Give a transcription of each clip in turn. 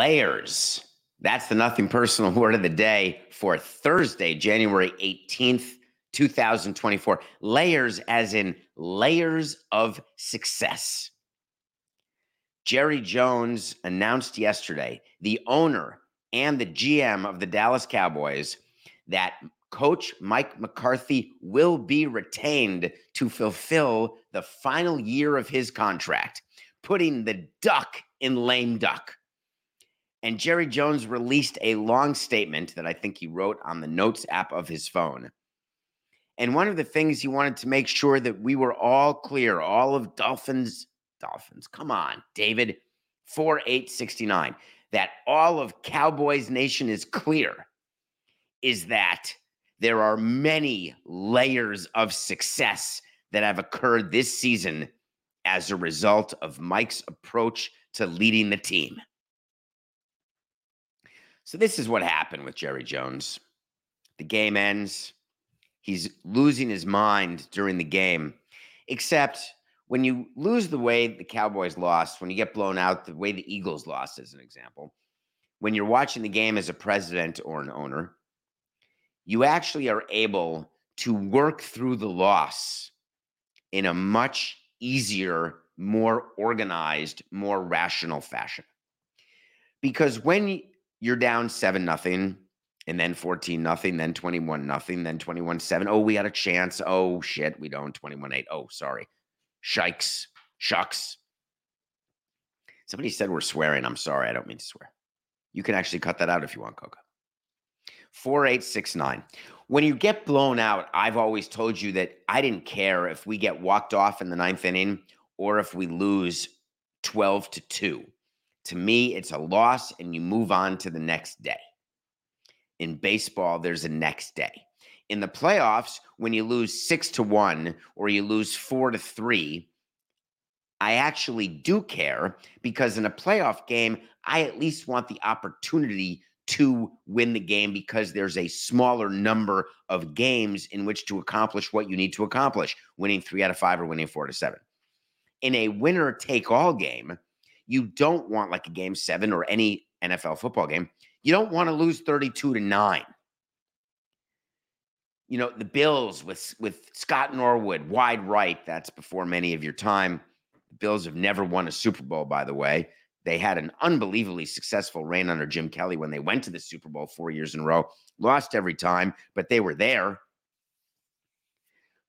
Layers. That's the nothing personal word of the day for Thursday, January 18th, 2024. Layers, as in layers of success. Jerry Jones announced yesterday, the owner and the GM of the Dallas Cowboys, that coach Mike McCarthy will be retained to fulfill the final year of his contract, putting the duck in lame duck. And Jerry Jones released a long statement that I think he wrote on the notes app of his phone. And one of the things he wanted to make sure that we were all clear, all of Dolphins, Dolphins, come on, David, 4869, that all of Cowboys Nation is clear is that there are many layers of success that have occurred this season as a result of Mike's approach to leading the team. So, this is what happened with Jerry Jones. The game ends. He's losing his mind during the game, except when you lose the way the Cowboys lost, when you get blown out, the way the Eagles lost, as an example, when you're watching the game as a president or an owner, you actually are able to work through the loss in a much easier, more organized, more rational fashion. Because when you're down 7 nothing and then 14 nothing, then 21 nothing, then 21 7. Oh, we had a chance. Oh shit, we don't 21 8. Oh, sorry. Shikes. Shucks. Somebody said we're swearing. I'm sorry. I don't mean to swear. You can actually cut that out if you want, Coca. 4869. When you get blown out, I've always told you that I didn't care if we get walked off in the ninth inning or if we lose 12 to 2. To me, it's a loss and you move on to the next day. In baseball, there's a next day. In the playoffs, when you lose six to one or you lose four to three, I actually do care because in a playoff game, I at least want the opportunity to win the game because there's a smaller number of games in which to accomplish what you need to accomplish, winning three out of five or winning four to seven. In a winner take all game, you don't want like a game seven or any NFL football game. You don't want to lose 32 to nine. You know, the Bills with, with Scott Norwood, wide right, that's before many of your time. The Bills have never won a Super Bowl, by the way. They had an unbelievably successful reign under Jim Kelly when they went to the Super Bowl four years in a row. Lost every time, but they were there.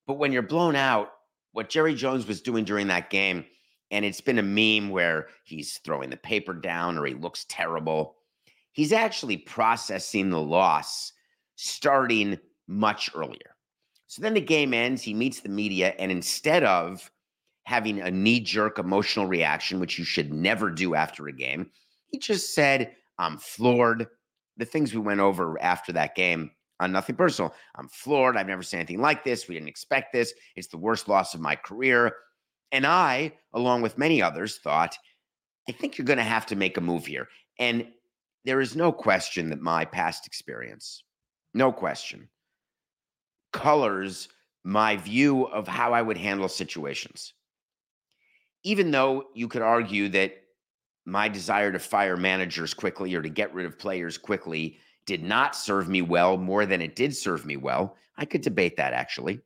But when you're blown out, what Jerry Jones was doing during that game, and it's been a meme where he's throwing the paper down or he looks terrible. He's actually processing the loss starting much earlier. So then the game ends, he meets the media, and instead of having a knee jerk emotional reaction, which you should never do after a game. He just said, I'm floored. The things we went over after that game on nothing personal. I'm floored. I've never seen anything like this. We didn't expect this. It's the worst loss of my career. And I, along with many others, thought, I think you're going to have to make a move here. And there is no question that my past experience, no question, colors my view of how I would handle situations even though you could argue that my desire to fire managers quickly or to get rid of players quickly did not serve me well more than it did serve me well, I could debate that actually,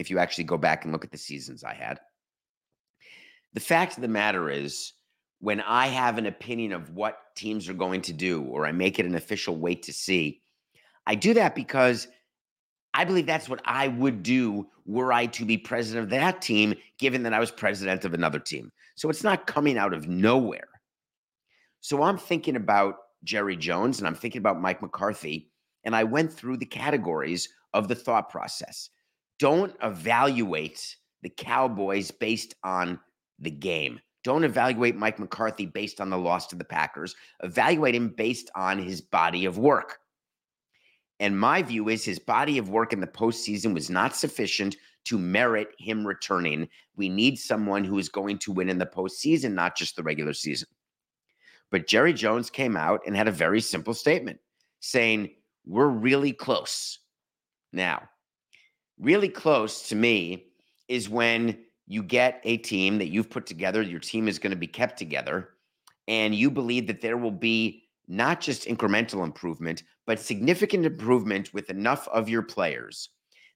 if you actually go back and look at the seasons I had. The fact of the matter is, when I have an opinion of what teams are going to do, or I make it an official wait to see, I do that because I believe that's what I would do were I to be president of that team, given that I was president of another team. So it's not coming out of nowhere. So I'm thinking about Jerry Jones and I'm thinking about Mike McCarthy. And I went through the categories of the thought process. Don't evaluate the Cowboys based on the game. Don't evaluate Mike McCarthy based on the loss to the Packers. Evaluate him based on his body of work. And my view is his body of work in the postseason was not sufficient to merit him returning. We need someone who is going to win in the postseason, not just the regular season. But Jerry Jones came out and had a very simple statement saying, We're really close. Now, really close to me is when you get a team that you've put together, your team is going to be kept together, and you believe that there will be not just incremental improvement, but significant improvement with enough of your players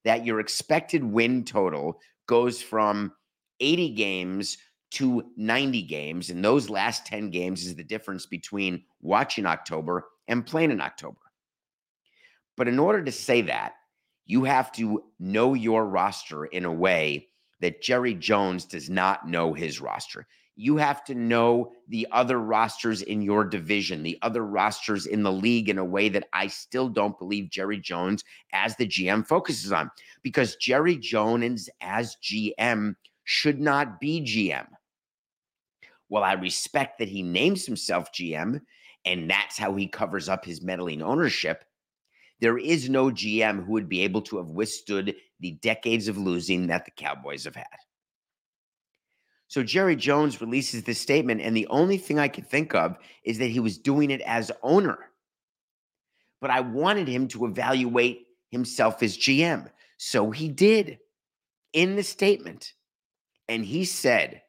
that your expected win total goes from 80 games to 90 games. And those last 10 games is the difference between watching October and playing in October. But in order to say that, you have to know your roster in a way that Jerry Jones does not know his roster. You have to know the other rosters in your division, the other rosters in the league in a way that I still don't believe Jerry Jones as the GM focuses on because Jerry Jones as GM should not be GM. Well, I respect that he names himself GM and that's how he covers up his meddling ownership. There is no GM who would be able to have withstood the decades of losing that the Cowboys have had. So Jerry Jones releases this statement, and the only thing I could think of is that he was doing it as owner. But I wanted him to evaluate himself as GM. So he did in the statement. And he said,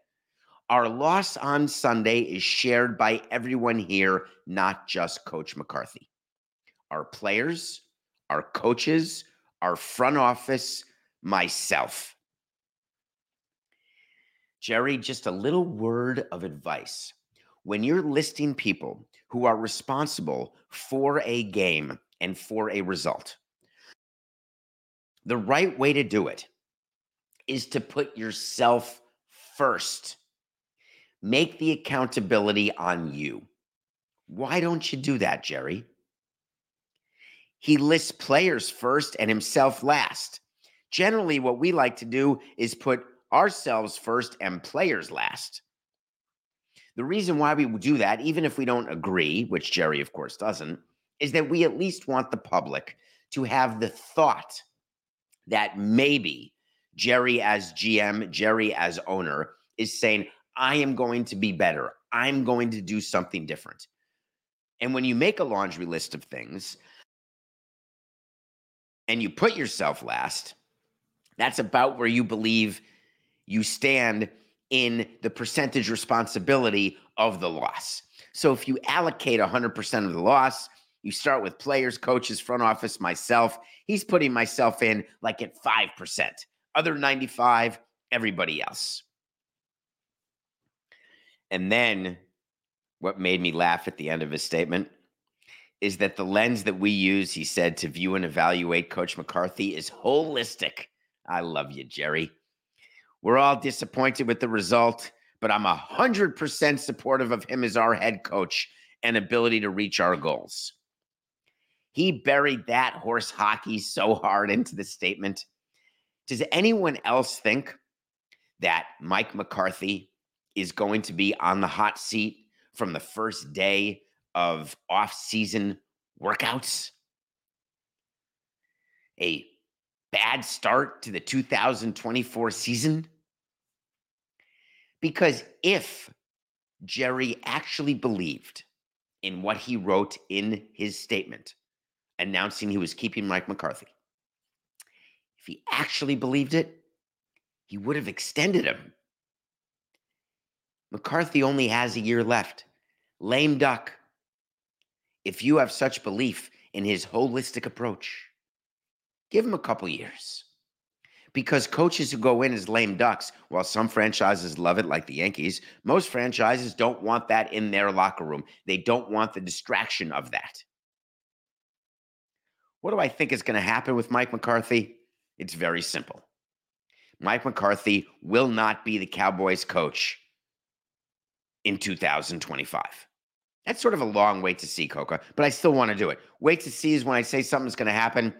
Our loss on Sunday is shared by everyone here, not just Coach McCarthy our players, our coaches, our front office, myself. Jerry, just a little word of advice. When you're listing people who are responsible for a game and for a result, the right way to do it is to put yourself first. Make the accountability on you. Why don't you do that, Jerry? he lists players first and himself last. Generally, what we like to do is put ourselves first and players last. The reason why we do that, even if we don't agree, which Jerry, of course, doesn't, is that we at least want the public to have the thought that maybe Jerry, as GM, Jerry, as owner, is saying, I am going to be better. I'm going to do something different. And when you make a laundry list of things, and you put yourself last, that's about where you believe you stand in the percentage responsibility of the loss. So if you allocate 100% of the loss, you start with players, coaches, front office, myself. He's putting myself in like at 5%. Other 95, everybody else. And then what made me laugh at the end of his statement is that the lens that we use, he said, to view and evaluate Coach McCarthy is holistic. I love you, Jerry. We're all disappointed with the result, but I'm 100% supportive of him as our head coach and ability to reach our goals. He buried that horse hockey so hard into the statement. Does anyone else think that Mike McCarthy is going to be on the hot seat from the first day of off-season workouts, a bad start to the 2024 season? Because if Jerry actually believed in what he wrote in his statement announcing he was keeping Mike McCarthy, if he actually believed it, he would have extended him. McCarthy only has a year left. Lame duck if you have such belief in his holistic approach, give him a couple years. Because coaches who go in as lame ducks, while some franchises love it, like the Yankees, most franchises don't want that in their locker room. They don't want the distraction of that. What do I think is going to happen with Mike McCarthy? It's very simple. Mike McCarthy will not be the Cowboys coach in 2025. That's sort of a long wait to see, Coca, but I still want to do it. Wait to see is when I say something's going to happen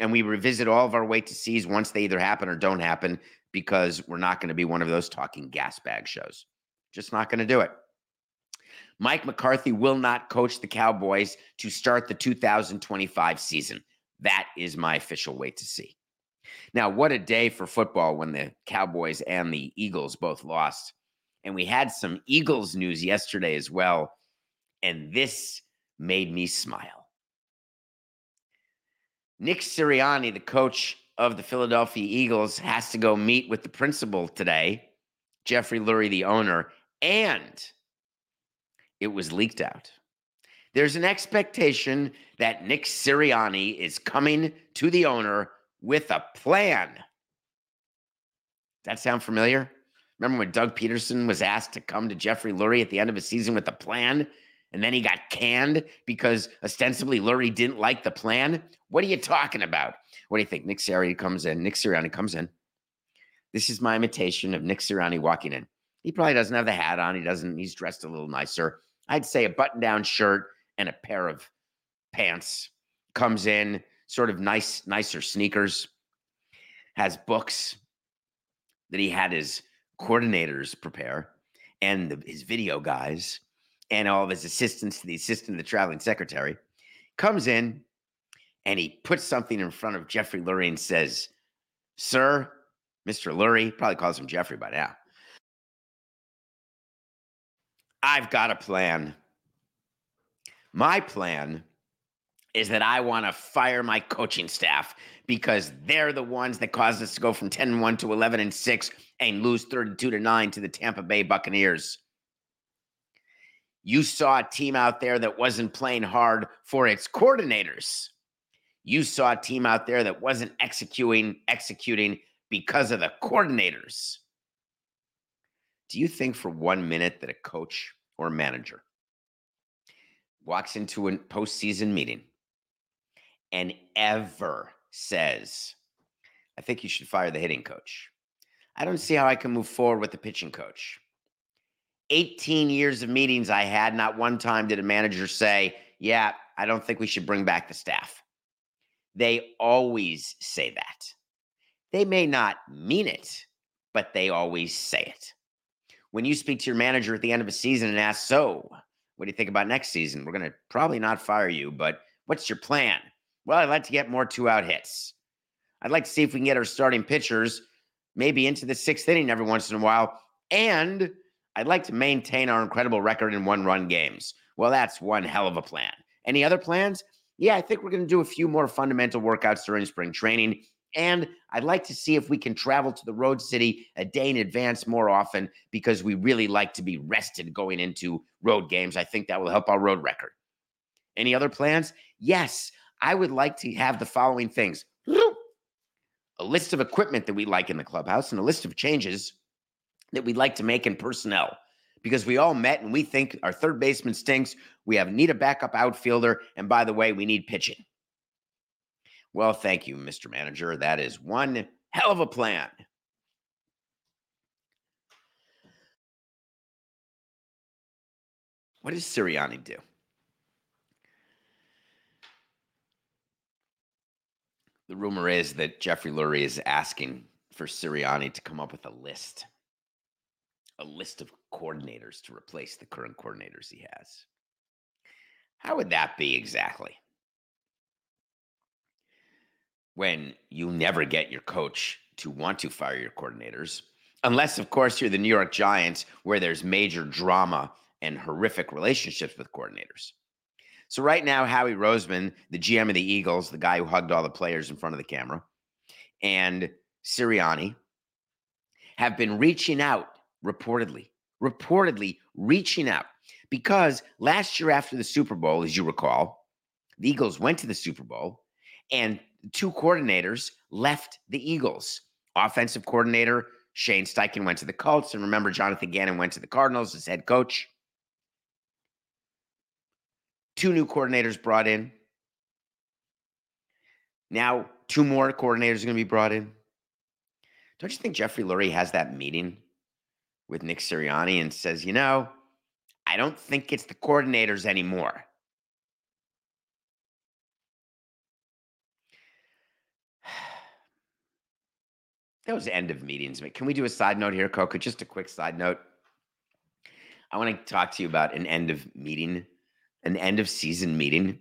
and we revisit all of our wait to sees once they either happen or don't happen because we're not going to be one of those talking gas bag shows. Just not going to do it. Mike McCarthy will not coach the Cowboys to start the 2025 season. That is my official wait to see. Now, what a day for football when the Cowboys and the Eagles both lost. And we had some Eagles news yesterday as well. And this made me smile. Nick Sirianni, the coach of the Philadelphia Eagles, has to go meet with the principal today, Jeffrey Lurie, the owner, and it was leaked out. There's an expectation that Nick Sirianni is coming to the owner with a plan. That sound familiar? Remember when Doug Pederson was asked to come to Jeffrey Lurie at the end of a season with a plan? And then he got canned because ostensibly Lurie didn't like the plan. What are you talking about? What do you think? Nick Sirianni comes in. Nick Sirianni comes in. This is my imitation of Nick Sirianni walking in. He probably doesn't have the hat on. He doesn't. He's dressed a little nicer. I'd say a button-down shirt and a pair of pants. Comes in, sort of nice, nicer sneakers. Has books that he had his coordinators prepare, and the, his video guys and all of his assistants to the assistant of the traveling secretary, comes in and he puts something in front of Jeffrey Lurie and says, Sir, Mr. Lurie, probably calls him Jeffrey by now. I've got a plan. My plan is that I want to fire my coaching staff because they're the ones that caused us to go from 10 and 1 to 11 and 6 and lose 32 to 9 to the Tampa Bay Buccaneers. You saw a team out there that wasn't playing hard for its coordinators. You saw a team out there that wasn't executing executing because of the coordinators. Do you think for 1 minute that a coach or manager walks into a postseason meeting and ever says, I think you should fire the hitting coach. I don't see how I can move forward with the pitching coach. 18 years of meetings I had, not one time did a manager say, Yeah, I don't think we should bring back the staff. They always say that. They may not mean it, but they always say it. When you speak to your manager at the end of a season and ask, So, what do you think about next season? We're going to probably not fire you, but what's your plan? Well, I'd like to get more two out hits. I'd like to see if we can get our starting pitchers maybe into the sixth inning every once in a while. And I'd like to maintain our incredible record in one run games. Well, that's one hell of a plan. Any other plans? Yeah, I think we're going to do a few more fundamental workouts during spring training. And I'd like to see if we can travel to the road city a day in advance more often because we really like to be rested going into road games. I think that will help our road record. Any other plans? Yes, I would like to have the following things a list of equipment that we like in the clubhouse and a list of changes that we'd like to make in personnel because we all met and we think our third baseman stinks. We have need a backup outfielder, and by the way, we need pitching. Well, thank you, Mr. Manager. That is one hell of a plan. What does Sirianni do? The rumor is that Jeffrey Lurie is asking for Sirianni to come up with a list a list of coordinators to replace the current coordinators he has. How would that be exactly? When you never get your coach to want to fire your coordinators, unless, of course, you're the New York Giants, where there's major drama and horrific relationships with coordinators. So, right now, Howie Roseman, the GM of the Eagles, the guy who hugged all the players in front of the camera, and Sirianni have been reaching out reportedly, reportedly reaching out because last year after the Super Bowl, as you recall, the Eagles went to the Super Bowl and two coordinators left the Eagles. Offensive coordinator Shane Steichen went to the Colts, and remember, Jonathan Gannon went to the Cardinals as head coach. Two new coordinators brought in. Now, two more coordinators are going to be brought in. Don't you think Jeffrey Lurie has that meeting with Nick Sirianni and says, you know, I don't think it's the coordinators anymore. That was end of meetings. Can we do a side note here, Coco? Just a quick side note. I want to talk to you about an end of meeting, an end of season meeting.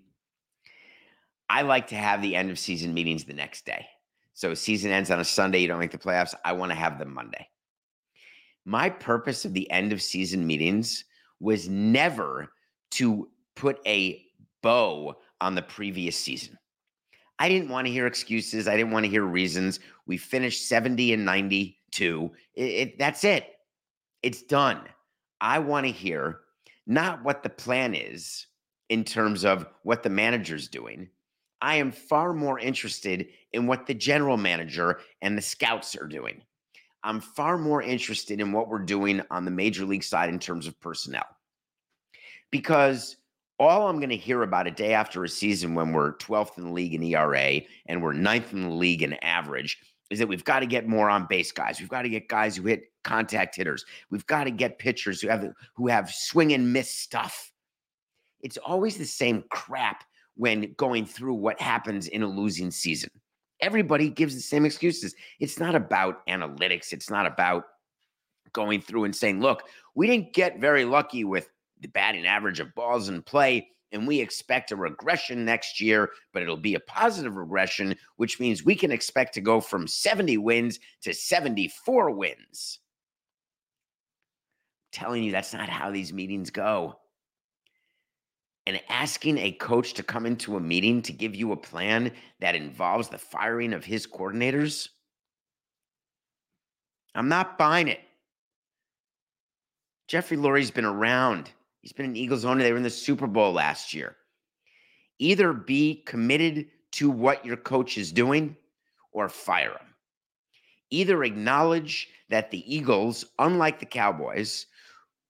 I like to have the end of season meetings the next day. So season ends on a Sunday, you don't make the playoffs. I want to have them Monday. My purpose of the end of season meetings was never to put a bow on the previous season. I didn't want to hear excuses. I didn't want to hear reasons. We finished 70 and 92. It, it, that's it. It's done. I want to hear not what the plan is in terms of what the manager's doing. I am far more interested in what the general manager and the scouts are doing. I'm far more interested in what we're doing on the major league side in terms of personnel. Because all I'm going to hear about a day after a season when we're 12th in the league in ERA and we're ninth in the league in average is that we've got to get more on base guys. We've got to get guys who hit contact hitters. We've got to get pitchers who have who have swing and miss stuff. It's always the same crap when going through what happens in a losing season. Everybody gives the same excuses. It's not about analytics. It's not about going through and saying, look, we didn't get very lucky with the batting average of balls in play. And we expect a regression next year, but it'll be a positive regression, which means we can expect to go from 70 wins to 74 wins. I'm telling you, that's not how these meetings go. And asking a coach to come into a meeting to give you a plan that involves the firing of his coordinators, I'm not buying it. Jeffrey Lurie's been around. He's been an Eagles owner. They were in the Super Bowl last year. Either be committed to what your coach is doing or fire him. Either acknowledge that the Eagles, unlike the Cowboys,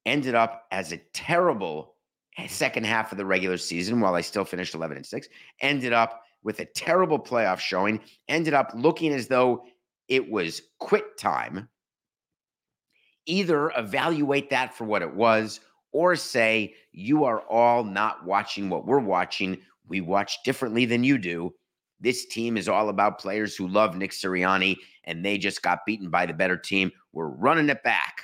ended up as a terrible second half of the regular season while they still finished 11 and 6, ended up with a terrible playoff showing, ended up looking as though it was quit time. Either evaluate that for what it was or say you are all not watching what we're watching. We watch differently than you do. This team is all about players who love Nick Sirianni and they just got beaten by the better team. We're running it back.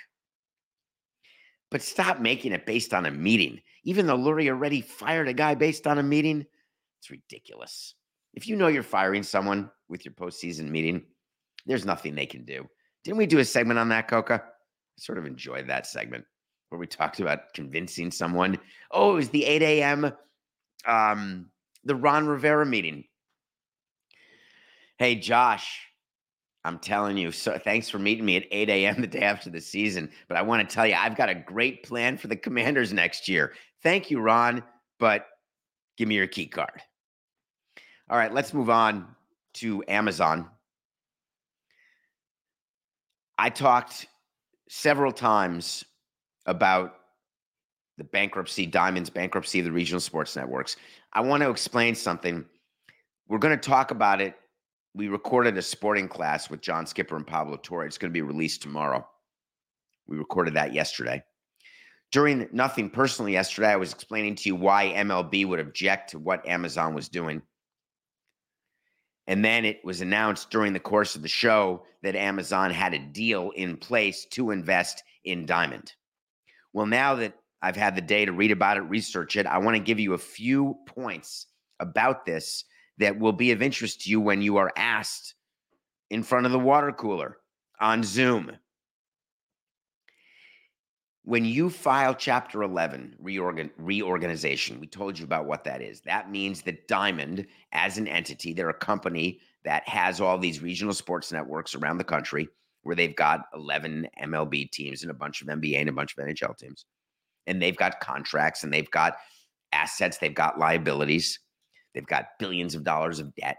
But stop making it based on a meeting. Even though Lurie already fired a guy based on a meeting, it's ridiculous. If you know you're firing someone with your postseason meeting, there's nothing they can do. Didn't we do a segment on that, Coca? I sort of enjoyed that segment where we talked about convincing someone. Oh, it was the 8 a.m. Um, the Ron Rivera meeting. Hey, Josh, I'm telling you, so thanks for meeting me at 8 a.m. the day after the season. But I want to tell you, I've got a great plan for the commanders next year. Thank you, Ron, but give me your key card. All right, let's move on to Amazon. I talked several times about the bankruptcy, Diamond's bankruptcy of the regional sports networks. I want to explain something. We're going to talk about it. We recorded a sporting class with John Skipper and Pablo Torre. It's going to be released tomorrow. We recorded that yesterday. During nothing personally yesterday, I was explaining to you why MLB would object to what Amazon was doing. And then it was announced during the course of the show that Amazon had a deal in place to invest in Diamond. Well, now that I've had the day to read about it, research it, I want to give you a few points about this that will be of interest to you when you are asked in front of the water cooler on Zoom. When you file Chapter 11 reorgan- reorganization, we told you about what that is. That means that Diamond, as an entity, they're a company that has all these regional sports networks around the country where they've got 11 MLB teams and a bunch of NBA and a bunch of NHL teams. And they've got contracts and they've got assets, they've got liabilities, they've got billions of dollars of debt.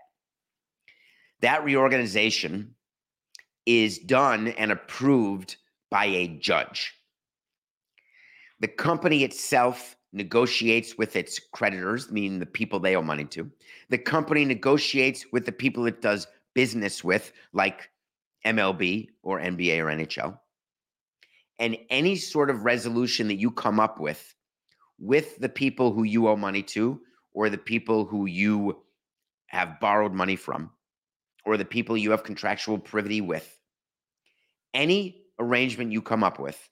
That reorganization is done and approved by a judge. The company itself negotiates with its creditors, meaning the people they owe money to. The company negotiates with the people it does business with, like MLB or NBA or NHL. And any sort of resolution that you come up with with the people who you owe money to, or the people who you have borrowed money from, or the people you have contractual privity with. Any arrangement you come up with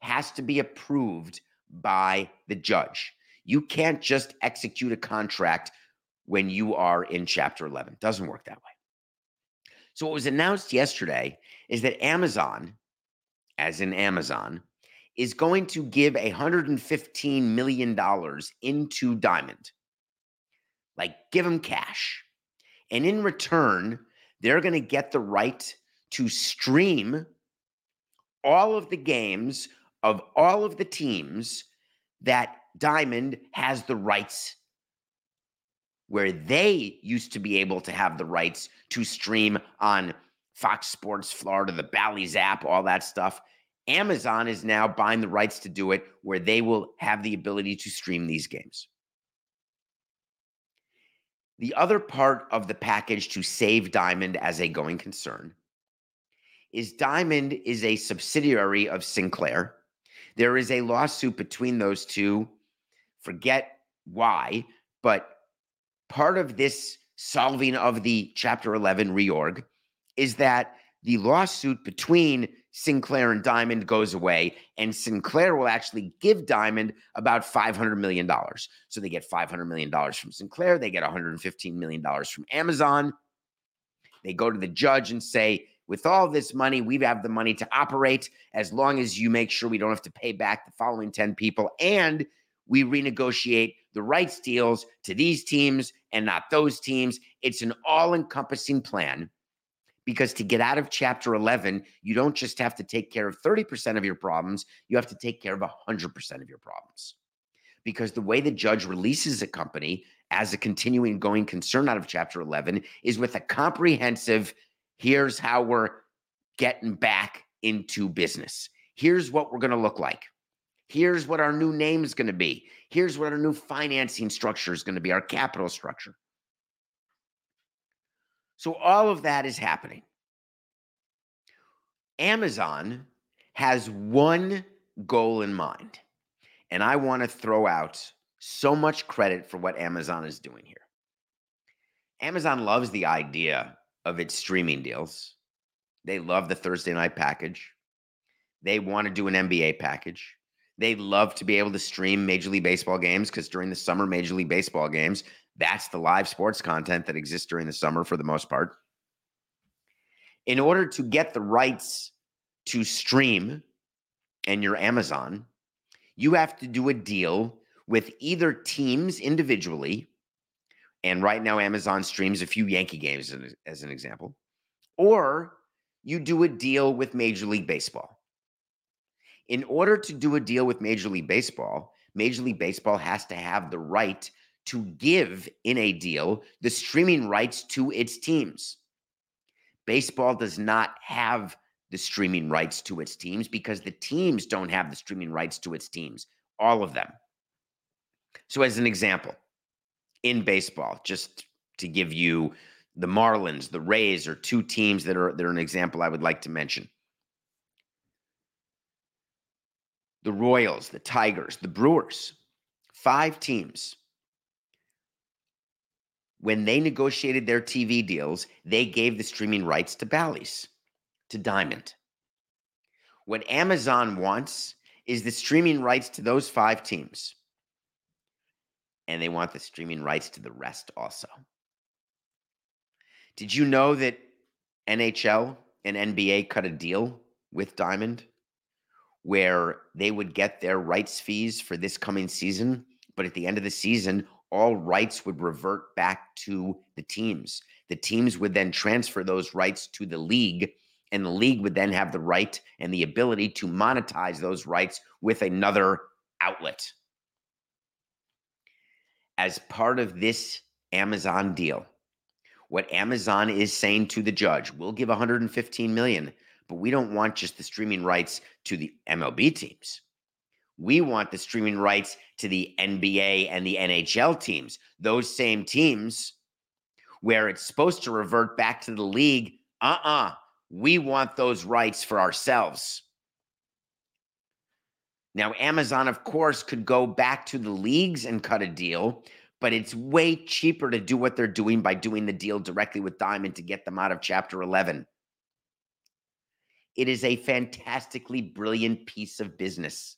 has to be approved by the judge. You can't just execute a contract when you are in Chapter 11. It doesn't work that way. So, what was announced yesterday is that Amazon, as in Amazon, is going to give $115 million into Diamond. Like, give them cash. And in return, they're going to get the right to stream all of the games of all of the teams that Diamond has the rights where they used to be able to have the rights to stream on Fox Sports Florida, the Bally's app, all that stuff. Amazon is now buying the rights to do it where they will have the ability to stream these games. The other part of the package to save Diamond as a going concern is Diamond is a subsidiary of Sinclair. There is a lawsuit between those two. Forget why, but part of this solving of the Chapter 11 reorg is that the lawsuit between Sinclair and Diamond goes away, and Sinclair will actually give Diamond about $500 million. So they get $500 million from Sinclair, they get $115 million from Amazon. They go to the judge and say, with all this money, we have the money to operate as long as you make sure we don't have to pay back the following 10 people and we renegotiate the rights deals to these teams and not those teams. It's an all encompassing plan because to get out of chapter 11 you don't just have to take care of 30% of your problems you have to take care of 100% of your problems because the way the judge releases a company as a continuing going concern out of chapter 11 is with a comprehensive here's how we're getting back into business here's what we're going to look like here's what our new name is going to be here's what our new financing structure is going to be our capital structure so all of that is happening. Amazon has one goal in mind. And I want to throw out so much credit for what Amazon is doing here. Amazon loves the idea of its streaming deals. They love the Thursday night package. They want to do an NBA package. They love to be able to stream Major League Baseball games because during the summer Major League Baseball games, that's the live sports content that exists during the summer for the most part. In order to get the rights to stream and your Amazon, you have to do a deal with either teams individually. And right now, Amazon streams a few Yankee games as an example, or you do a deal with Major League Baseball. In order to do a deal with Major League Baseball, Major League Baseball has to have the right to give in a deal the streaming rights to its teams. Baseball does not have the streaming rights to its teams because the teams don't have the streaming rights to its teams, all of them. So, as an example, in baseball, just to give you the Marlins, the Rays are two teams that are, that are an example I would like to mention. The Royals, the Tigers, the Brewers, five teams when they negotiated their TV deals, they gave the streaming rights to Bally's, to Diamond. What Amazon wants is the streaming rights to those five teams. And they want the streaming rights to the rest also. Did you know that NHL and NBA cut a deal with Diamond where they would get their rights fees for this coming season? But at the end of the season, all rights would revert back to the teams. The teams would then transfer those rights to the league, and the league would then have the right and the ability to monetize those rights with another outlet. As part of this Amazon deal, what Amazon is saying to the judge, we'll give 115 million, but we don't want just the streaming rights to the MLB teams. We want the streaming rights to the NBA and the NHL teams, those same teams where it's supposed to revert back to the league. Uh uh-uh. uh We want those rights for ourselves. Now, Amazon, of course, could go back to the leagues and cut a deal, but it's way cheaper to do what they're doing by doing the deal directly with Diamond to get them out of Chapter 11. It is a fantastically brilliant piece of business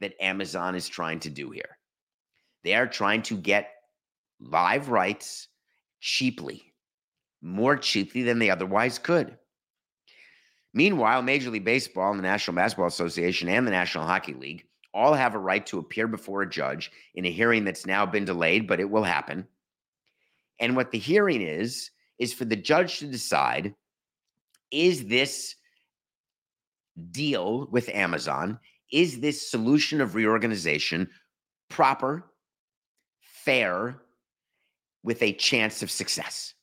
that Amazon is trying to do here. They are trying to get live rights cheaply, more cheaply than they otherwise could. Meanwhile, Major League Baseball and the National Basketball Association and the National Hockey League all have a right to appear before a judge in a hearing that's now been delayed, but it will happen. And what the hearing is, is for the judge to decide is this deal with Amazon, is this solution of reorganization proper, fair, with a chance of success?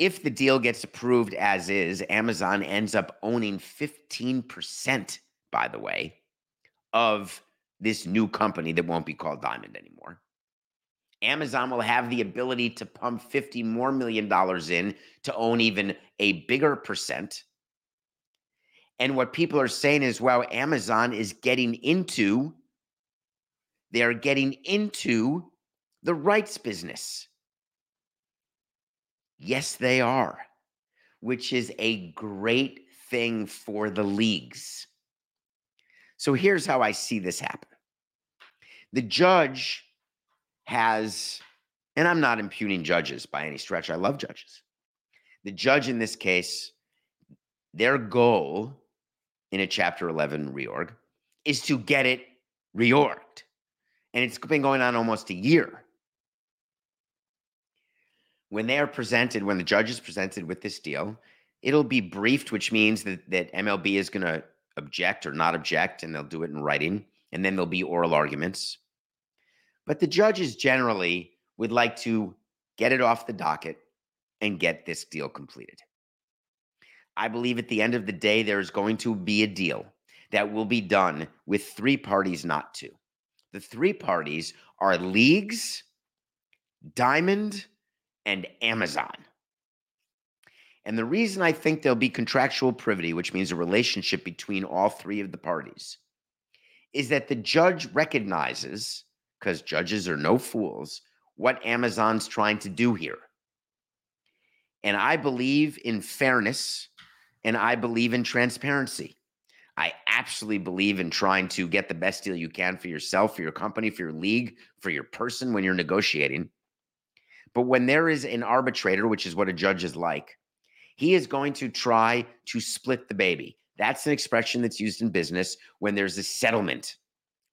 If the deal gets approved as is, Amazon ends up owning 15%, by the way, of this new company that won't be called Diamond anymore. Amazon will have the ability to pump 50 more million dollars in to own even a bigger percent. And what people are saying is, well, Amazon is getting into, they're getting into the rights business. Yes, they are, which is a great thing for the leagues. So here's how I see this happen the judge has, and I'm not impugning judges by any stretch, I love judges. The judge in this case, their goal in a Chapter 11 reorg is to get it reorged. And it's been going on almost a year when they are presented, when the judge is presented with this deal, it'll be briefed, which means that, that MLB is going to object or not object, and they'll do it in writing. And then there'll be oral arguments. But the judges generally would like to get it off the docket and get this deal completed. I believe at the end of the day, there's going to be a deal that will be done with three parties, not two. The three parties are leagues, Diamond, and Amazon. And the reason I think there'll be contractual privity, which means a relationship between all three of the parties, is that the judge recognizes, because judges are no fools, what Amazon's trying to do here. And I believe in fairness and I believe in transparency. I absolutely believe in trying to get the best deal you can for yourself, for your company, for your league, for your person when you're negotiating. But when there is an arbitrator, which is what a judge is like, he is going to try to split the baby. That's an expression that's used in business when there's a settlement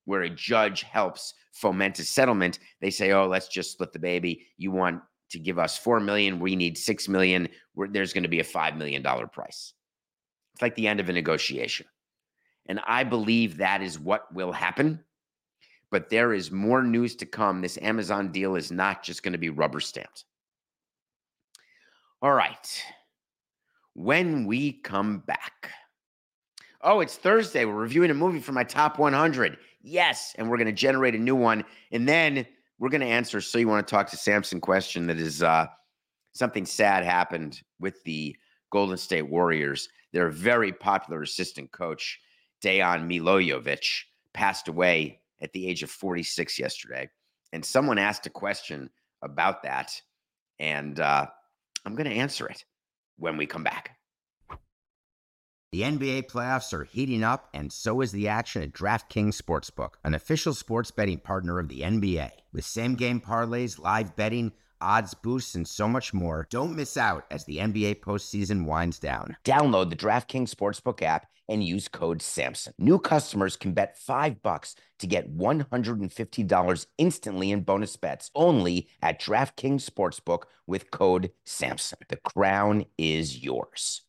where a judge helps foment a settlement. They say, "Oh, let's just split the baby. You want to give us 4 million, we need 6 million. We're, there's going to be a 5 million dollar price." It's like the end of a negotiation. And I believe that is what will happen but there is more news to come. This Amazon deal is not just going to be rubber stamped. All right. When we come back, oh, it's Thursday. We're reviewing a movie for my top 100. Yes. And we're going to generate a new one. And then we're going to answer. So, you want to talk to Samson question that is uh, something sad happened with the Golden State Warriors. Their very popular assistant coach, Dejan Milojevic, passed away at the age of 46 yesterday. And someone asked a question about that. And uh, I'm going to answer it when we come back. The NBA playoffs are heating up, and so is the action at DraftKings Sportsbook, an official sports betting partner of the NBA. With same game parlays, live betting, odds boosts, and so much more, don't miss out as the NBA postseason winds down. Download the DraftKings Sportsbook app and use code SAMSON. New customers can bet 5 bucks to get $150 instantly in bonus bets only at DraftKings Sportsbook with code SAMSON. The crown is yours.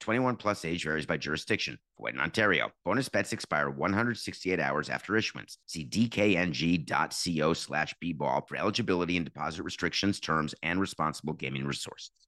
21 plus age varies by jurisdiction. Void in Ontario. Bonus bets expire 168 hours after issuance. See dkng.co slash bball for eligibility and deposit restrictions, terms, and responsible gaming resources.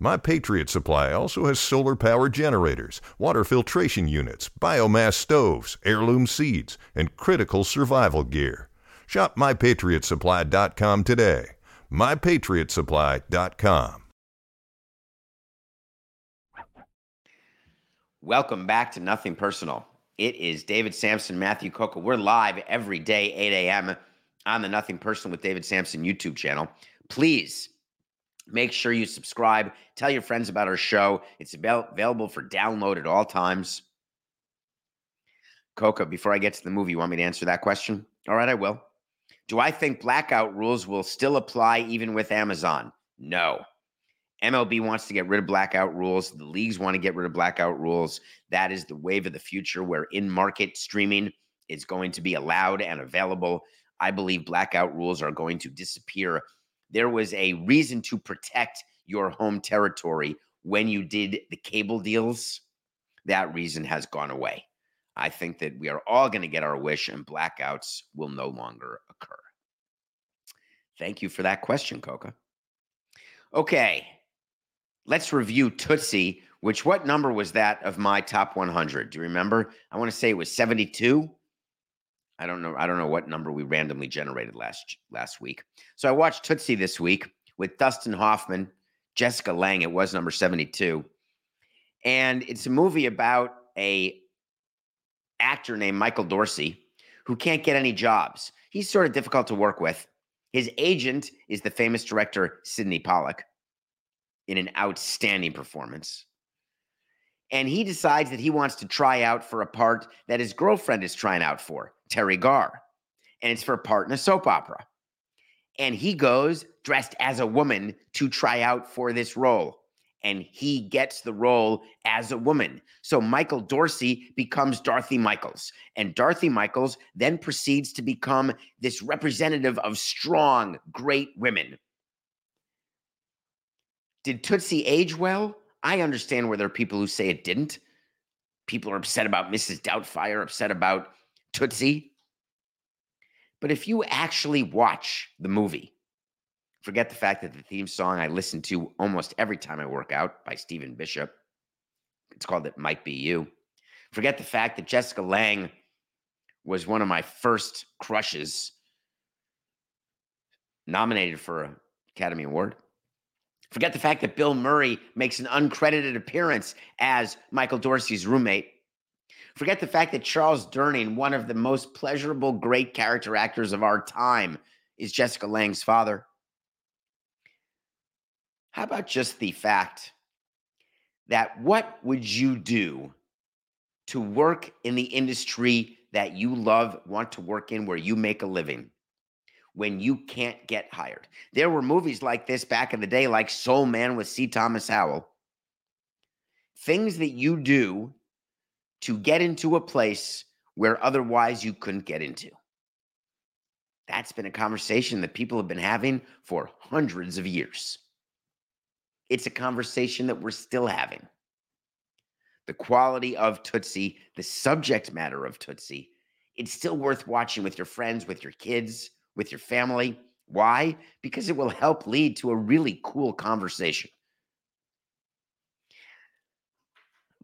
My Patriot Supply also has solar power generators, water filtration units, biomass stoves, heirloom seeds, and critical survival gear. Shop mypatriotsupply.com today. mypatriotsupply.com. Welcome back to Nothing Personal. It is David Samson, Matthew Coca. We're live every day, 8 a.m. on the Nothing Personal with David Samson YouTube channel. Please Make sure you subscribe. Tell your friends about our show. It's available for download at all times. Coca, before I get to the movie, you want me to answer that question? All right, I will. Do I think blackout rules will still apply even with Amazon? No. MLB wants to get rid of blackout rules. The leagues want to get rid of blackout rules. That is the wave of the future where in market streaming is going to be allowed and available. I believe blackout rules are going to disappear there was a reason to protect your home territory when you did the cable deals. That reason has gone away. I think that we are all going to get our wish and blackouts will no longer occur. Thank you for that question, Coca. Okay, let's review Tootsie, which what number was that of my top 100? Do you remember? I want to say it was 72. I don't know. I don't know what number we randomly generated last last week. So I watched Tootsie this week with Dustin Hoffman, Jessica Lange. It was number seventy-two, and it's a movie about a actor named Michael Dorsey who can't get any jobs. He's sort of difficult to work with. His agent is the famous director Sydney Pollack in an outstanding performance. And he decides that he wants to try out for a part that his girlfriend is trying out for. Teri Garr, and it's for part in a soap opera. And he goes dressed as a woman to try out for this role. And he gets the role as a woman. So Michael Dorsey becomes Dorothy Michaels. And Dorothy Michaels then proceeds to become this representative of strong, great women. Did Tootsie age well? I understand where there are people who say it didn't. People are upset about Mrs. Doubtfire, upset about Tootsie. But if you actually watch the movie, forget the fact that the theme song I listen to almost every time I work out by Stephen Bishop, it's called It Might Be You. Forget the fact that Jessica Lange was one of my first crushes nominated for an Academy Award. Forget the fact that Bill Murray makes an uncredited appearance as Michael Dorsey's roommate. Forget the fact that Charles Durning, one of the most pleasurable, great character actors of our time, is Jessica Lange's father. How about just the fact that what would you do to work in the industry that you love, want to work in, where you make a living? when you can't get hired. There were movies like this back in the day, like Soul Man with C. Thomas Howell. Things that you do to get into a place where otherwise you couldn't get into. That's been a conversation that people have been having for hundreds of years. It's a conversation that we're still having. the quality of Tootsie, the subject matter of Tootsie, it's still worth watching with your friends, with your kids, with your family. Why? Because it will help lead to a really cool conversation.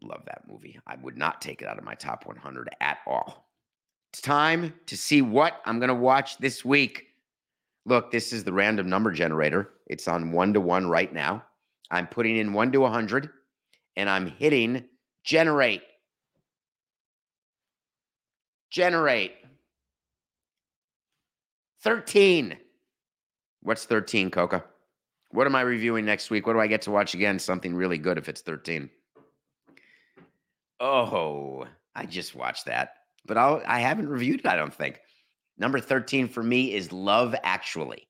Love that movie. I would not take it out of my top 100 at all. It's time to see what I'm going to watch this week. Look, this is the random number generator. It's on one to one right now. I'm putting in one to 100 and I'm hitting generate. Generate. 13. What's 13, Coca? What am I reviewing next week? What do I get to watch again? Something really good if it's 13. Oh, I just watched that, but I'll, I haven't reviewed it, I don't think. Number 13 for me is Love Actually.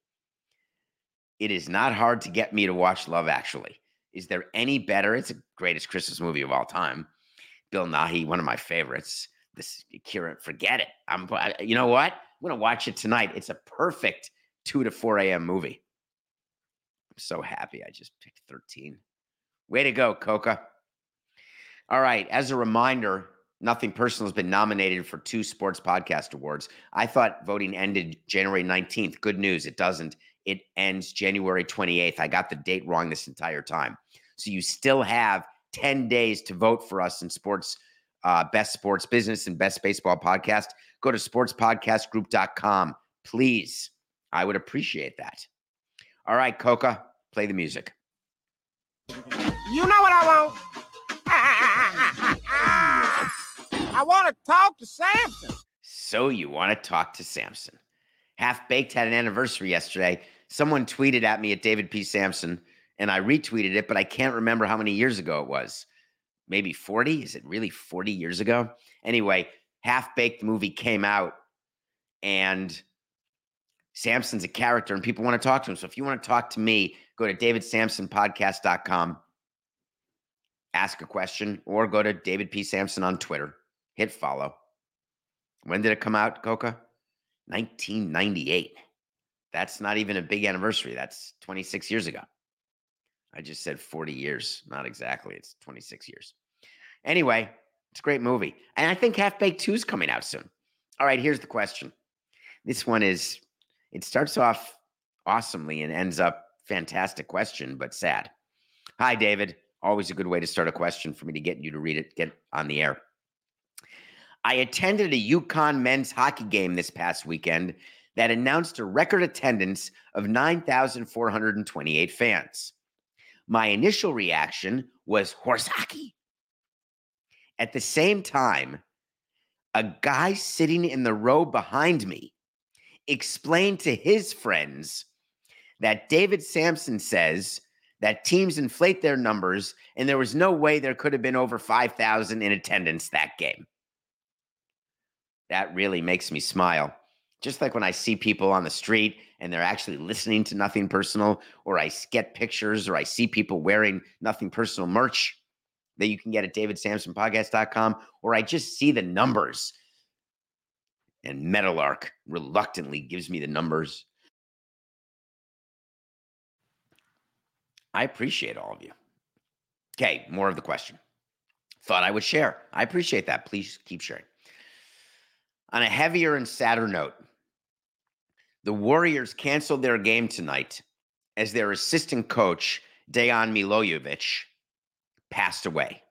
It is not hard to get me to watch Love Actually. Is there any better? It's the greatest Christmas movie of all time. Bill Nighy, one of my favorites. This Kieran, forget it. I'm, you know what? I'm gonna watch it tonight. It's a perfect two to four a.m. movie. I'm so happy I just picked 13. Way to go, Coca. All right. As a reminder, Nothing Personal has been nominated for two sports podcast awards. I thought voting ended January 19th. Good news, it doesn't. It ends January 28th. I got the date wrong this entire time. So you still have 10 days to vote for us in sports, uh, best sports business and best baseball podcast. Go to sportspodcastgroup.com. Please. I would appreciate that. All right, Coca, play the music. You know what I want? I want to talk to Samson. So you want to talk to Samson. Half Baked had an anniversary yesterday. Someone tweeted at me at David P. Samson, and I retweeted it, but I can't remember how many years ago it was. Maybe 40? Is it really 40 years ago? Anyway, Half Baked movie came out, and Samson's a character, and people want to talk to him. So if you want to talk to me, go to davidsamsonpodcast.com, ask a question, or go to David P. Samson on Twitter hit follow. When did it come out, Coca? 1998. That's not even a big anniversary. That's 26 years ago. I just said 40 years. Not exactly. It's 26 years. Anyway, it's a great movie. And I think Half Baked 2 is coming out soon. All right, here's the question. This one is, it starts off awesomely and ends up fantastic question, but sad. Hi, David. Always a good way to start a question for me to get you to read it, get on the air. I attended a UConn men's hockey game this past weekend that announced a record attendance of 9,428 fans. My initial reaction was horse hockey. At the same time, a guy sitting in the row behind me explained to his friends that David Samson says that teams inflate their numbers and there was no way there could have been over 5,000 in attendance that game that really makes me smile. Just like when I see people on the street and they're actually listening to Nothing Personal, or I get pictures, or I see people wearing Nothing Personal merch that you can get at davidsamsonpodcast.com, or I just see the numbers. And Metalark reluctantly gives me the numbers. I appreciate all of you. Okay, more of the question. Thought I would share. I appreciate that. Please keep sharing. On a heavier and sadder note, the Warriors canceled their game tonight as their assistant coach, Dejan Milojevic, passed away.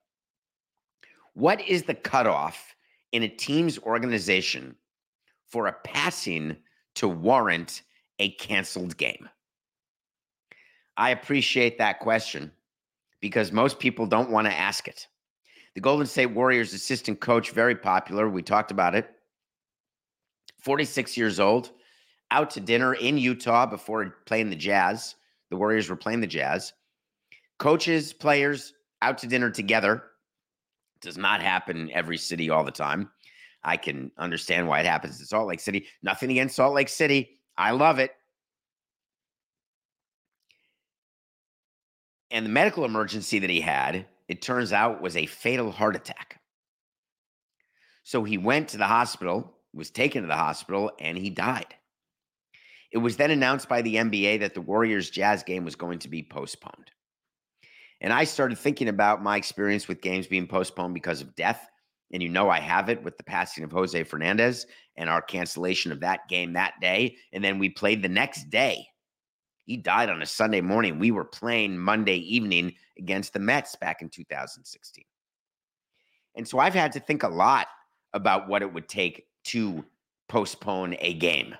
What is the cutoff in a team's organization for a passing to warrant a canceled game? I appreciate that question because most people don't want to ask it. The Golden State Warriors assistant coach, very popular. We talked about it. 46 years old, out to dinner in Utah before playing the Jazz. The Warriors were playing the Jazz. Coaches, players out to dinner together. Does not happen in every city all the time. I can understand why it happens in Salt Lake City. Nothing against Salt Lake City. I love it. And the medical emergency that he had, it turns out, was a fatal heart attack. So he went to the hospital was taken to the hospital and he died. It was then announced by the NBA that the Warriors Jazz game was going to be postponed. And I started thinking about my experience with games being postponed because of death. And you know, I have it with the passing of Jose Fernandez and our cancellation of that game that day. And then we played the next day. He died on a Sunday morning. We were playing Monday evening against the Mets back in 2016. And so I've had to think a lot about what it would take to postpone a game.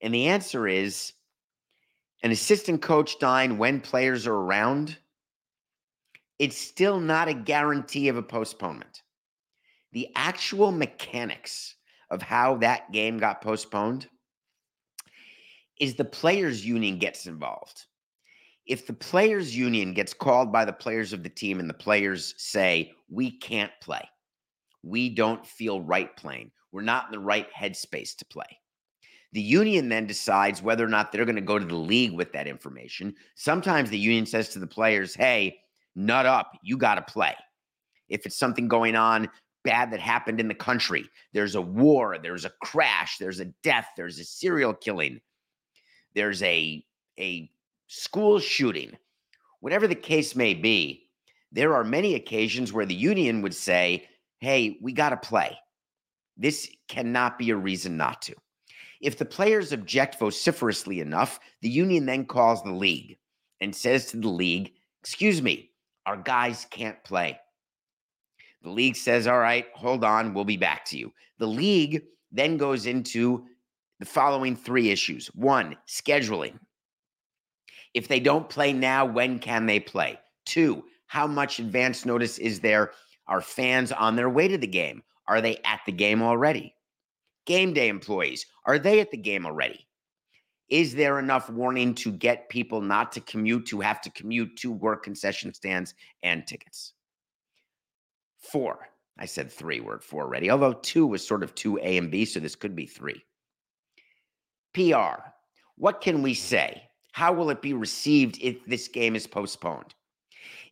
And the answer is an assistant coach dying when players are around, it's still not a guarantee of a postponement. The actual mechanics of how that game got postponed is the players union gets involved. If the players union gets called by the players of the team and the players say, "We can't play. We don't feel right playing. We're not in the right headspace to play." The union then decides whether or not they're going to go to the league with that information. Sometimes the union says to the players, "Hey, nut up. You got to play." If it's something going on bad that happened in the country, there's a war, there's a crash, there's a death, there's a serial killing there's a a school shooting, whatever the case may be, there are many occasions where the union would say, "Hey, we got to play. This cannot be a reason not to." If the players object vociferously enough, the union then calls the league and says to the league, "Excuse me, our guys can't play." The league says, "All right, hold on, we'll be back to you." The league then goes into the following three issues. One, scheduling. If they don't play now, when can they play? Two, how much advance notice is there? Are fans on their way to the game? Are they at the game already? Game day employees, are they at the game already? Is there enough warning to get people not to commute, to have to commute to work concession stands and tickets? Four. I said three, we're at four already, although two was sort of two A and B, so this could be three. PR. What can we say? How will it be received if this game is postponed?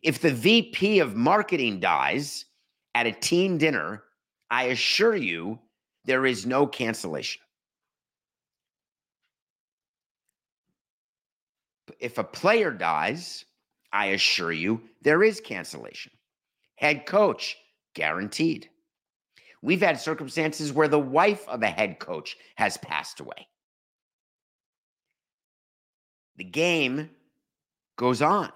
If the VP of marketing dies at a team dinner, I assure you there is no cancellation. If a player dies, I assure you there is cancellation. Head coach, guaranteed. We've had circumstances where the wife of a head coach has passed away the game goes on.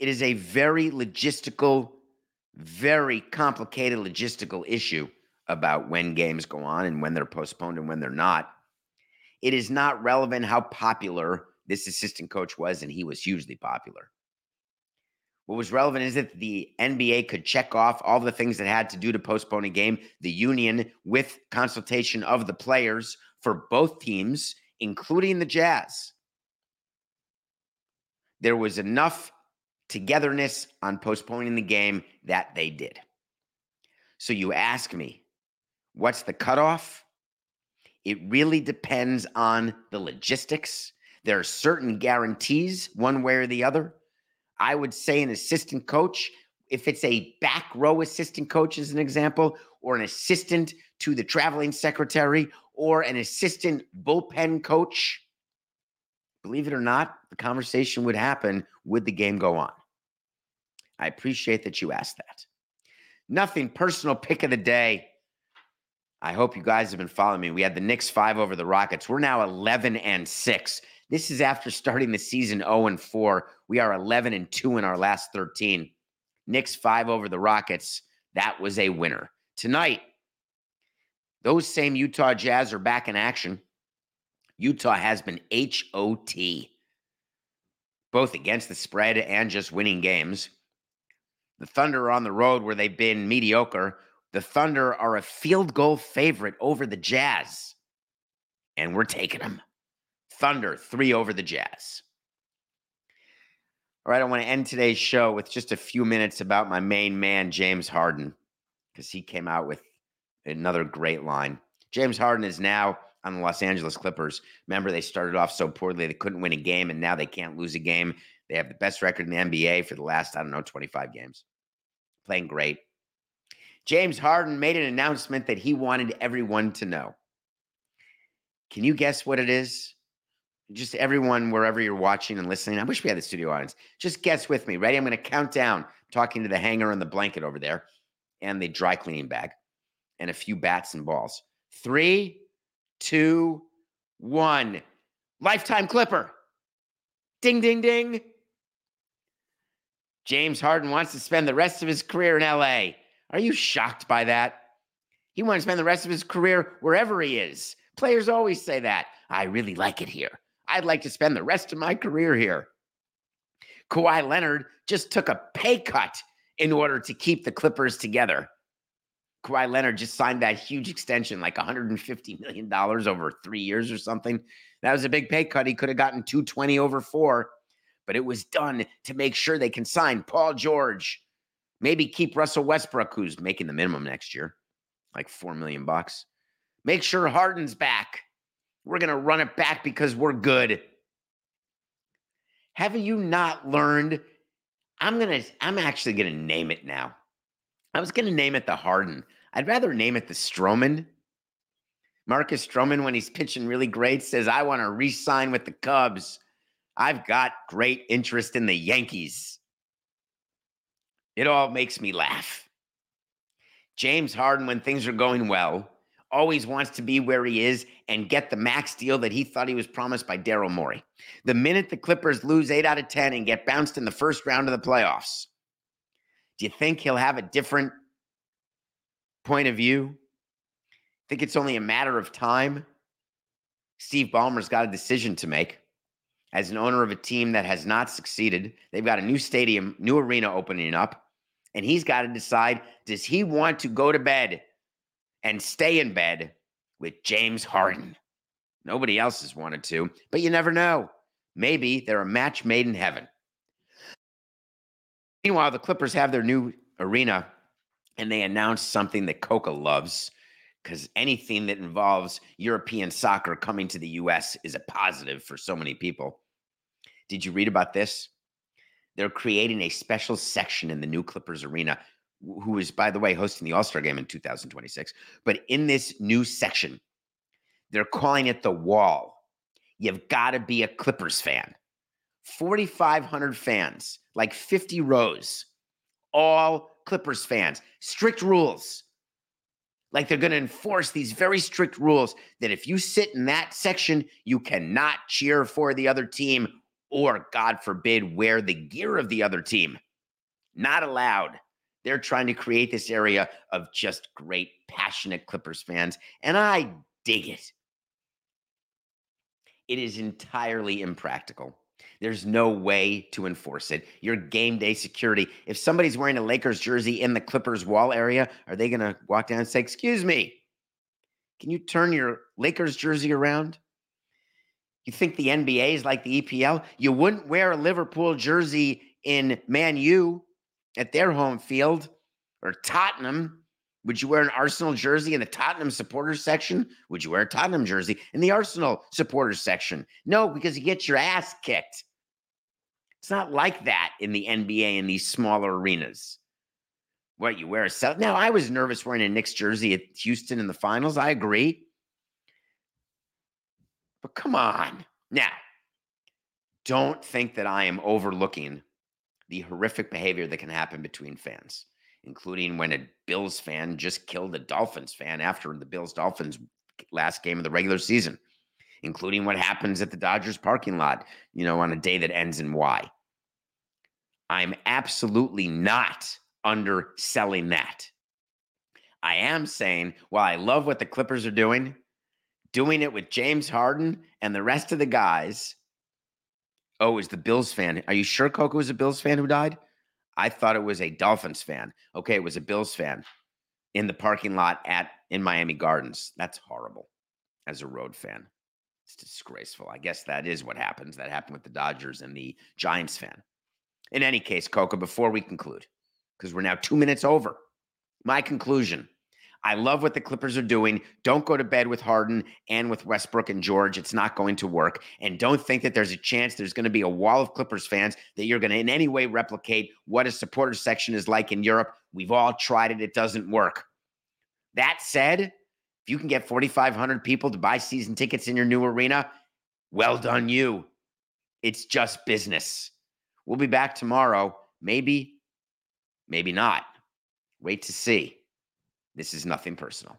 It is a very logistical, very complicated logistical issue about when games go on and when they're postponed and when they're not. It is not relevant how popular this assistant coach was, and he was hugely popular. What was relevant is that the NBA could check off all the things that had to do to postpone a game. The union, with consultation of the players for both teams, including the Jazz, there was enough togetherness on postponing the game that they did. So you ask me, what's the cutoff? It really depends on the logistics. There are certain guarantees, one way or the other. I would say an assistant coach, if it's a back row assistant coach, as an example, or an assistant to the traveling secretary, or an assistant bullpen coach, believe it or not, the conversation would happen would the game go on? I appreciate that you asked that. Nothing personal pick of the day. I hope you guys have been following me. We had the Knicks five over the Rockets. We're now 11 and six. This is after starting the season 0 and 4. We are 11 and 2 in our last 13. Knicks five over the Rockets. That was a winner. Tonight, those same Utah Jazz are back in action. Utah has been HOT, both against the spread and just winning games. The Thunder are on the road where they've been mediocre. The Thunder are a field goal favorite over the Jazz, and we're taking them. Thunder, three over the Jazz. All right, I want to end today's show with just a few minutes about my main man, James Harden, because he came out with Another great line. James Harden is now on the Los Angeles Clippers. Remember, they started off so poorly they couldn't win a game, and now they can't lose a game. They have the best record in the NBA for the last, I don't know, 25 games. Playing great. James Harden made an announcement that he wanted everyone to know. Can you guess what it is? just everyone, wherever you're watching and listening, I wish we had the studio audience. Just guess with me. Ready? I'm going to count down, talking to the hanger and the blanket over there and the dry cleaning bag and a few bats and balls. Three, two, one. Lifetime Clipper. Ding, ding, ding. James Harden wants to spend the rest of his career in LA. Are you shocked by that? He wants to spend the rest of his career wherever he is. Players always say that. I really like it here. I'd like to spend the rest of my career here. Kawhi Leonard just took a pay cut in order to keep the Clippers together. Kawhi Leonard just signed that huge extension, like $150 million over three years or something. That was a big pay cut. He could have gotten 220 over four, but it was done to make sure they can sign Paul George. Maybe keep Russell Westbrook, who's making the minimum next year, like four million bucks. Make sure Harden's back. We're to run it back because we're good. Have you not learned? I'm to, I'm actually to name it now. I was to name it the Harden. I'd rather name it the Stroman. Marcus Stroman, when he's pitching really great, says, I want to re sign with the Cubs. I've got great interest in the Yankees. It all makes me laugh. James Harden, when things are going well, always wants to be where he is and get the max deal that he thought he was promised by Daryl Morey. The minute the Clippers lose eight out of 10 and get bounced in the first round of the playoffs, do you think he'll have a different point of view? Think it's only a matter of time? Steve Ballmer's got a decision to make. As an owner of a team that has not succeeded, they've got a new stadium, new arena opening up, and he's got to decide does he want to go to bed and stay in bed with James Harden. Nobody else has wanted to, but you never know. Maybe they're a match made in heaven. Meanwhile, the Clippers have their new arena and they announced something that Coca loves because anything that involves European soccer coming to the US is a positive for so many people. Did you read about this? They're creating a special section in the new Clippers arena who is, by the way, hosting the All Star game in 2026. But in this new section, they're calling it the wall. You've got to be a Clippers fan. 4,500 fans, like 50 rows, all Clippers fans. Strict rules. Like they're going to enforce these very strict rules that if you sit in that section, you cannot cheer for the other team or, God forbid, wear the gear of the other team. Not allowed. They're trying to create this area of just great, passionate Clippers fans. And I dig it. It is entirely impractical. There's no way to enforce it. Your game day security. If somebody's wearing a Lakers jersey in the Clippers wall area, are they going to walk down and say, Excuse me, can you turn your Lakers jersey around? You think the NBA is like the EPL? You wouldn't wear a Liverpool jersey in Man U at their home field or Tottenham. Would you wear an Arsenal jersey in the Tottenham supporters section? Would you wear a Tottenham jersey in the Arsenal supporters section? No, because you get your ass kicked. It's not like that in the NBA in these smaller arenas. What you wear a set? Now, I was nervous wearing a Knicks jersey at Houston in the finals. I agree. But come on. Now, don't think that I am overlooking the horrific behavior that can happen between fans, including when a Bills fan just killed a Dolphins fan after the Bills Dolphins last game of the regular season, including what happens at the Dodgers parking lot, you know, on a day that ends in Y. I'm absolutely not underselling that. I am saying, while I love what the Clippers are doing, doing it with James Harden and the rest of the guys Oh, is the Bills fan. Are you sure Coca was a Bills fan who died? I thought it was a Dolphins fan. Okay, it was a Bills fan in the parking lot at in Miami Gardens. That's horrible as a road fan. It's disgraceful. I guess that is what happens. That happened with the Dodgers and the Giants fan. In any case, Coca, before we conclude, because we're now two minutes over, my conclusion I love what the Clippers are doing. Don't go to bed with Harden and with Westbrook and George. It's not going to work. And don't think that there's a chance there's going to be a wall of Clippers fans that you're going to in any way replicate what a supporter section is like in Europe. We've all tried it, it doesn't work. That said, if you can get 4,500 people to buy season tickets in your new arena, Well done, you. It's just business. We'll be back tomorrow. Maybe, maybe not. Wait to see. This is nothing personal.